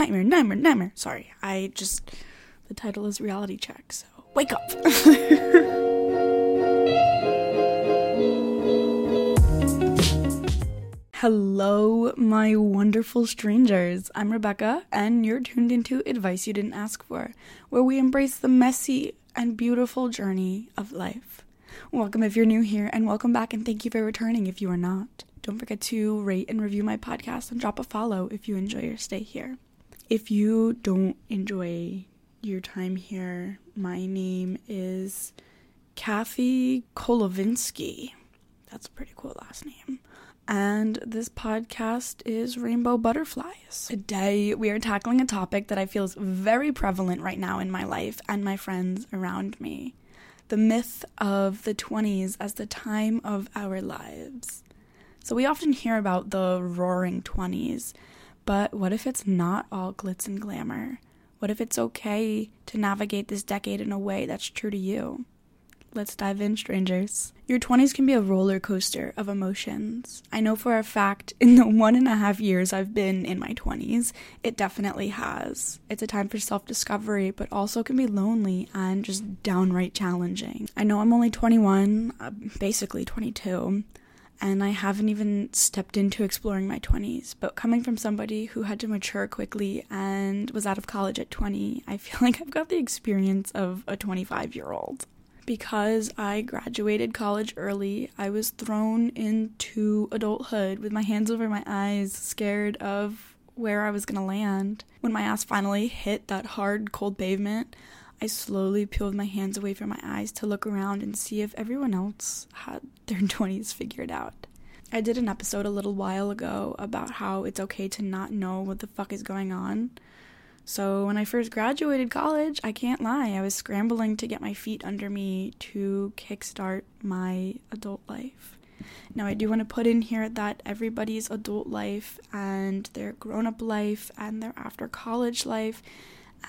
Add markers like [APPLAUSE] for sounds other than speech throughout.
nightmare, nightmare, nightmare. Sorry, I just the title is reality check, so wake up. [LAUGHS] Hello, my wonderful strangers. I'm Rebecca, and you're tuned into Advice You Didn't Ask For, where we embrace the messy and beautiful journey of life. Welcome if you're new here, and welcome back, and thank you for returning if you are not. Don't forget to rate and review my podcast and drop a follow if you enjoy your stay here. If you don't enjoy your time here, my name is Kathy Kolovinsky. That's a pretty cool last name and this podcast is Rainbow Butterflies. Today, we are tackling a topic that I feel is very prevalent right now in my life and my friends around me the myth of the 20s as the time of our lives. So, we often hear about the roaring 20s, but what if it's not all glitz and glamour? What if it's okay to navigate this decade in a way that's true to you? Let's dive in, strangers. Your 20s can be a roller coaster of emotions. I know for a fact, [LAUGHS] in the one and a half years I've been in my 20s, it definitely has. It's a time for self discovery, but also can be lonely and just downright challenging. I know I'm only 21, uh, basically 22, and I haven't even stepped into exploring my 20s. But coming from somebody who had to mature quickly and was out of college at 20, I feel [LAUGHS] like I've got the experience of a 25 year old because I graduated college early, I was thrown into adulthood with my hands over my eyes, scared of where I was going to land. When my ass finally hit that hard, cold pavement, I slowly peeled my hands away from my eyes to look around and see if everyone else had [LAUGHS] their 20s figured out. I did an episode a little while ago about how it's okay to not know what the fuck is going on. So, when I first graduated college, I can't lie, I was scrambling to get my feet under me to kickstart my adult life. Now, I do want to put in here that everybody's adult life and their grown up life and their after college life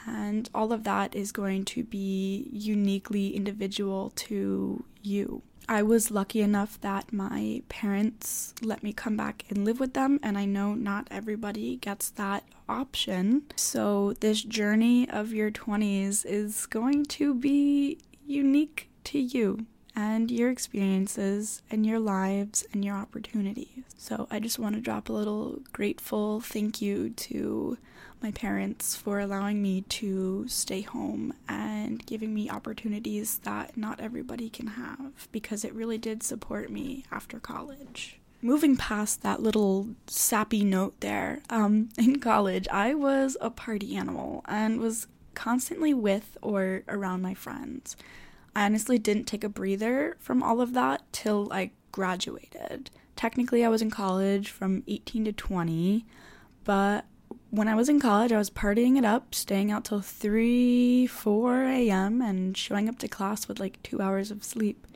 and all of that is going to be uniquely individual to you. I was lucky enough that my parents let me come back and live with them, and I know not everybody gets that option. So, this journey of your 20s is going to be unique to you and your experiences and your lives and your opportunities. So, I just want to drop a little grateful thank you to my parents for allowing me to stay home and giving me opportunities that not everybody can have because it really did support me after college. Moving past that little sappy note there, um, [LAUGHS] in college, I was a party animal and was constantly with or around my friends. I honestly didn't take a breather from all of that till I graduated. Technically, I was in college from 18 to 20, but when I was in college, I was partying it up, staying out till 3, 4 a.m., and showing up to class with like two hours of sleep.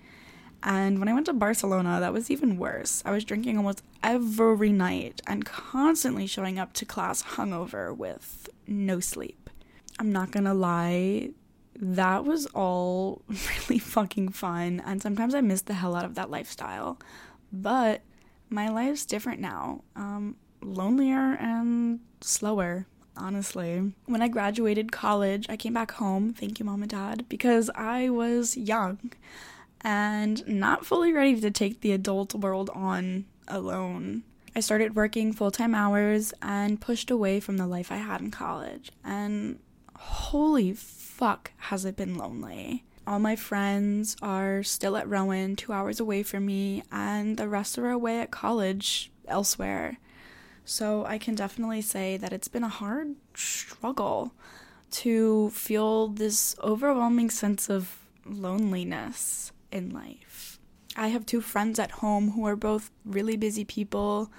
And when I went to Barcelona, that was even worse. I was drinking almost every night and constantly showing up to class hungover with no sleep. I'm not gonna lie, that was all [LAUGHS] really fucking fun, and sometimes I miss the hell out of that lifestyle. But my life's different now. Um, lonelier and slower, honestly. When I graduated college, I came back home, thank you, mom and dad, because I was young and not fully ready to take the adult world on alone. I started working full time hours and pushed away from the life I had in college. And holy fuck, has it been lonely. All my friends are still at Rowan, two hours away from me, and the rest are away at college elsewhere. So I can definitely say that it's been a hard struggle to feel this overwhelming sense of loneliness in life. I have two friends at home who are both really busy people,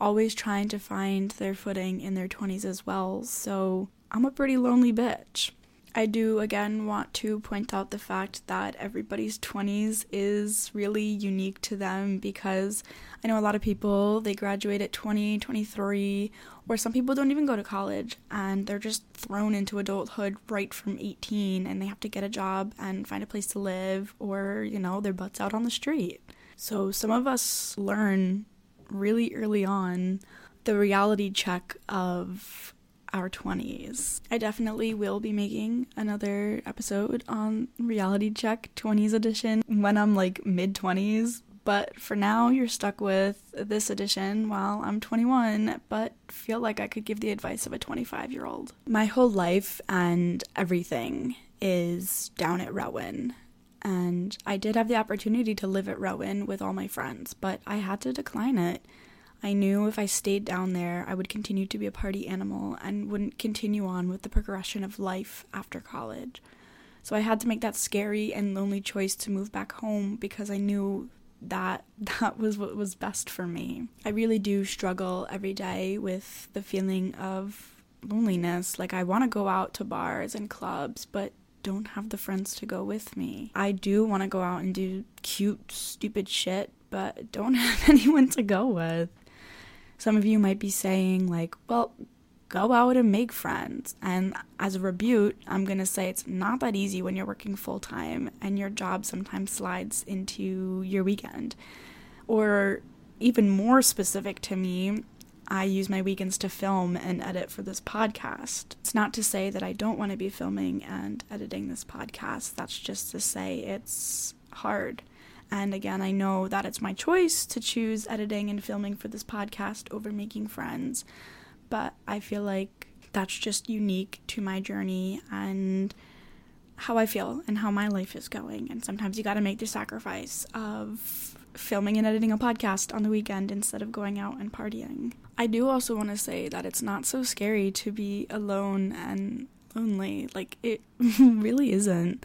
always trying to find their footing in their 20s as well. So I'm a pretty lonely bitch. I do again want to point out the fact that everybody's 20s is really unique to them because I know a lot of people they graduate at 20, 23, or some people don't even go to college and they're just thrown into adulthood right from 18 and they have to get a job and find a place to live or, you know, their butts out on the street. So some of us learn really early on the reality check of our 20s. I definitely will be making another episode on Reality Check 20s edition when I'm like mid 20s. But for now, you're stuck with this edition while I'm 21, but feel like I could give the advice of a 25 year old. My whole life and everything is down at Rowan. And I did have the opportunity to live at Rowan with all my friends, but I had to decline it. I knew if I stayed down there, I would continue to be a party animal and wouldn't continue on with the progression of life after college. So I had to make that scary and lonely choice to move back home because I knew that [LAUGHS] that was what was best for me. I really do struggle every day with the feeling of loneliness. Like I want to go out to bars and clubs, but don't have the friends to go with me. I do want to go out and do cute, stupid shit, but don't [LAUGHS] have anyone to go with. Some of you might be saying, like, well, go out and make friends. And as a rebuke, I'm going to say it's not that easy when you're working full time and your job sometimes slides into your weekend. Or even more specific to me, I use my weekends to film and edit for this podcast. It's not to say that I don't want to be filming and editing this podcast, that's just to say it's hard. And again, I know that it's my choice to choose editing and filming for this podcast over making friends, but I feel like that's just unique to my journey and how I feel and how my life is going. And sometimes you got to make the sacrifice of filming and editing a podcast on the weekend instead of going out and partying. I do also want to say that it's not so scary to be alone and lonely. Like, it [LAUGHS] really isn't.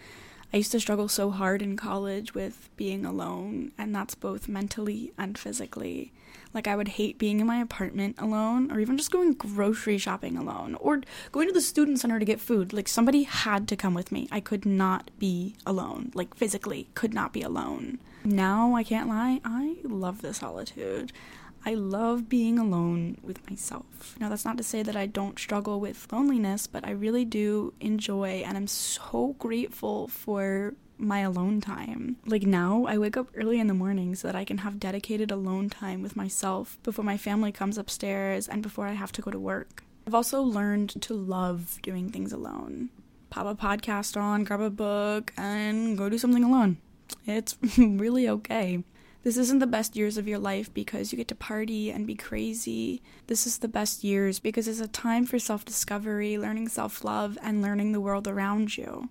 I used to struggle so hard in college with being alone, and that's both mentally and physically. Like, I would hate being in my apartment alone, or even just going grocery shopping alone, or going to the student center to get food. Like, somebody had to come with me. I could not be alone. Like, physically, could not be alone. Now, I can't lie, I love the solitude. I love being alone with myself. Now, that's not to say that I don't struggle with loneliness, but I really do enjoy and I'm so grateful for my alone time. Like now, I wake up early in the morning so that I can have dedicated alone time with myself before my family comes upstairs and before I have to go to work. I've also learned to love doing things alone. Pop a podcast on, grab a book, and go do something alone. It's [LAUGHS] really okay. This isn't the best years of your life because you get to party and be crazy. This is the best years because it's a time for self discovery, learning self love, and learning the world around you.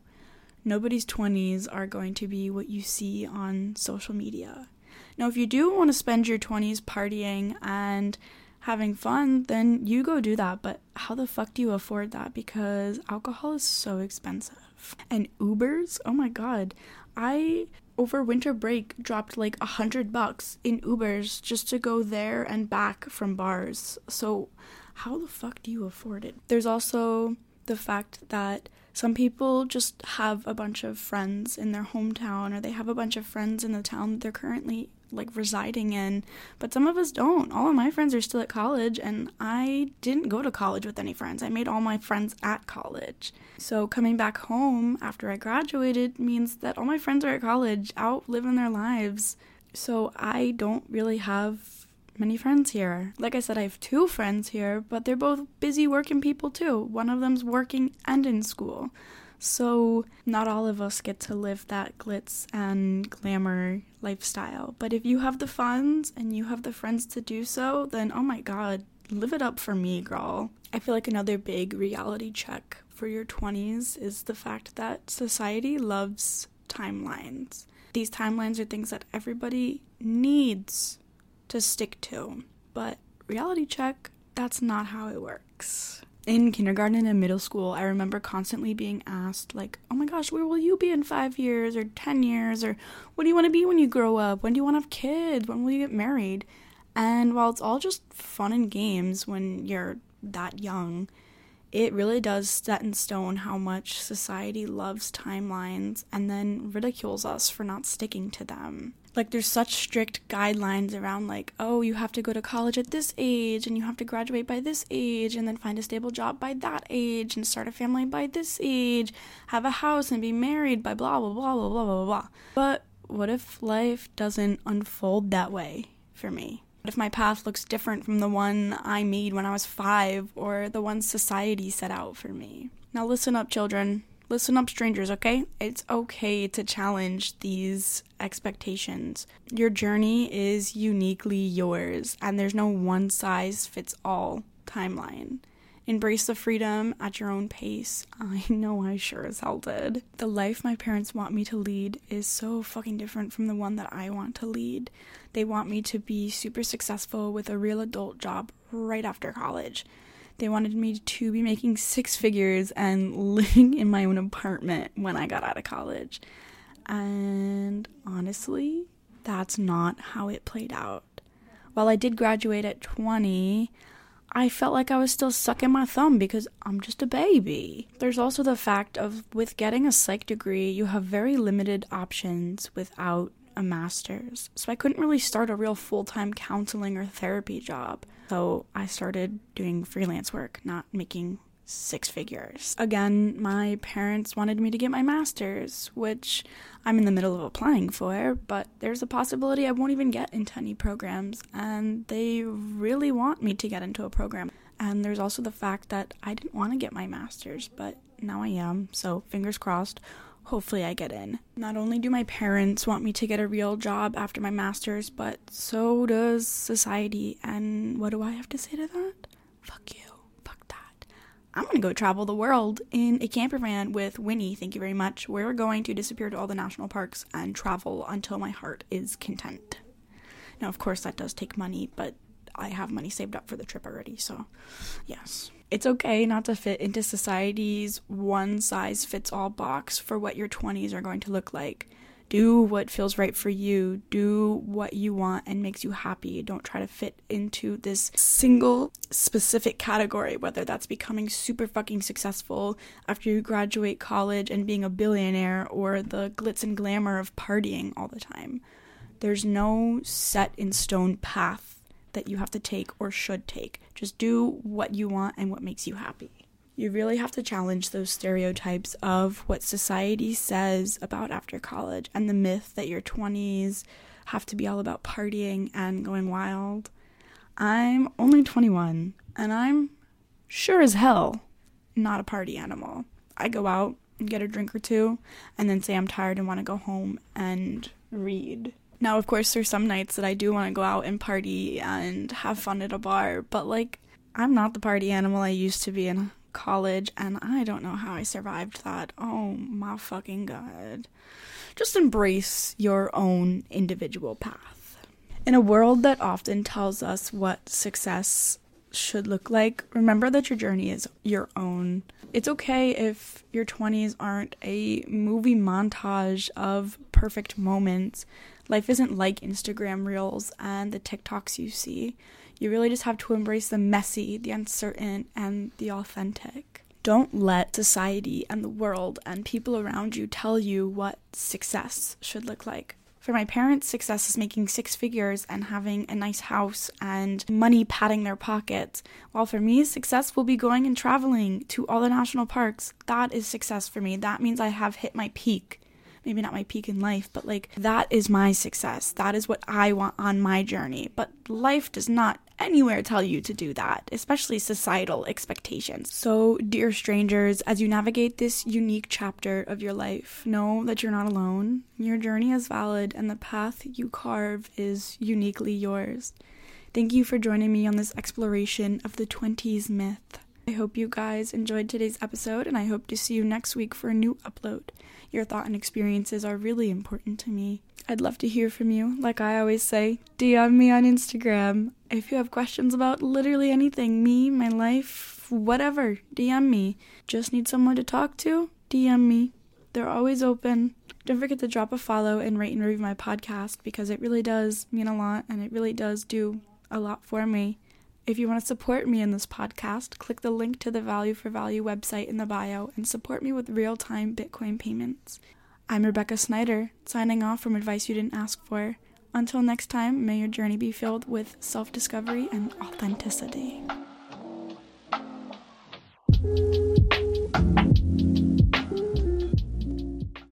Nobody's 20s are going to be what you see on social media. Now, if you do want to spend your 20s partying and having fun, then you go do that. But how the fuck do you afford that? Because alcohol is so expensive. And Ubers, oh my god. I over winter break dropped like a hundred bucks in Ubers just to go there and back from bars. So how the fuck do you afford it? There's also the fact that some people just have a bunch of friends in their hometown or they have a bunch of friends in the town that they're currently like residing in, but some of us don't. All of my friends are still at college, and I didn't go to college with any friends. I made all my friends at college. So coming back home after I graduated means that all my friends are at college, out living their lives. So I don't really have many friends here. Like I said, I have two friends here, but they're both busy working people too. One of them's working and in school. So, not all of us get to live that glitz and glamour lifestyle. But if you have the funds and you have the friends to do so, then oh my god, live it up for me, girl. I feel like another big reality check for your 20s is the fact that society loves timelines. These timelines are things that everybody needs to stick to. But reality check, that's not how it works in kindergarten and middle school, I remember constantly being asked, like, oh my gosh, where will you be in five years or 10 years? Or what do you want to be when you grow up? When do you want to have kids? When will you get married? And while it's all just fun and games when you're that young, it really does set in stone how much society loves timelines and then ridicules us for not sticking to them like there's such strict guidelines around like oh you have to go to college at this age and you have to graduate by this age and then find a stable job by that age and start a family by this age have a house and be married by blah blah blah blah blah blah blah but what if life doesn't unfold that way for me What if my path looks different from the one I made when I was five or the one society set out for me? Now, listen up, children. Listen up, strangers, okay? It's okay to challenge these expectations. Your journey is uniquely yours, and there's no one size fits all timeline. Embrace the freedom at your own pace. [LAUGHS] I know I sure as hell did. The life my parents want me to lead is so fucking different from the one that I want to lead. They want me to be super successful with a real adult job right after college. They wanted me to be making six figures and [LAUGHS] living in my own apartment when I got out of college. And honestly, that's not how it played out. While I did graduate at 20, I felt like I was still sucking my thumb because I'm just a baby. There's also the fact of with getting a psych degree, you have very limited options without a master's. So I couldn't really start a real full time counseling or therapy job. So I started doing freelance work, not making six figures. Again, my parents wanted me to get my master's, which I'm in the middle of applying for, but there's a possibility I won't even get into any programs, and they really want me to get into a program. And there's also the fact that I didn't want to get my master's, but now I am, so fingers crossed. Hopefully, I get in. Not only do my parents want me to get a real job after my master's, but so does society. And what do I have to say to that? Fuck you. Fuck that. I'm gonna go travel the world in a camper van with Winnie, thank you very much. We're going to disappear to all the national parks and travel until my heart is content. Now, of course, that does take money, but I have money saved up for the trip already, so yes it's okay not to fit into society's one size fits all box for what your 20s are going to look like. Do what feels right for you. Do what you want and makes you happy. Don't try to fit into this single specific category, whether that's becoming super fucking successful after you graduate college and being a billionaire or the glitz and glamour of partying all the time. There's no set in stone path that you have to take or should take. Just do what you want and what makes you happy. You really have to challenge those stereotypes of what society says about after college and the myth that your 20s have to be all about partying and going wild. I'm only 21 and I'm sure as hell not a party animal. I go out and get a drink or two and then say I'm tired and want to go home and read. Now, of course, there's some nights that I do want to go out and party and have fun at a bar, but like, I'm not the party animal I used to be in college, and I don't know how I survived that. Oh my fucking god. Just embrace your own individual path. In a world that often tells us what success should look like, remember that your journey is your own. It's okay if your 20s aren't a movie montage of perfect moments life isn't like Instagram reels and the TikToks you see. You really just have to embrace the messy, the uncertain, and the authentic. Don't let society and the world and people around you tell you what success should look like. For my parents, success is making six figures and having a nice house and money padding their pockets. While for me, success will be going and traveling to all the national parks. That is success for me. That means I have hit my peak maybe not my peak in life, but like that is my success. That is what I want on my journey. But life does not anywhere tell you to do that, especially societal expectations. So, dear strangers, as you navigate this unique chapter of your life, know that you're not alone. Your journey is valid and the path you carve is uniquely yours. Thank you for joining me on this exploration of the 20s myth. I hope you guys enjoyed today's episode, and I hope to see you next week for a new upload. Your thought and experiences are really important to me. I'd love to hear from you. Like I always say, DM me on Instagram. If you have questions about literally anything, me, my life, whatever, DM me. Just need someone to talk to? DM me. They're always open. Don't forget to drop a follow and rate and review my podcast because it really does mean a lot and it really does do a lot for me. If you want to support me in this podcast, click the link to the Value for Value website in the bio and support me with real time Bitcoin payments. I'm Rebecca Snyder, signing off from advice you didn't ask for. Until next time, may your journey be filled with self discovery and authenticity.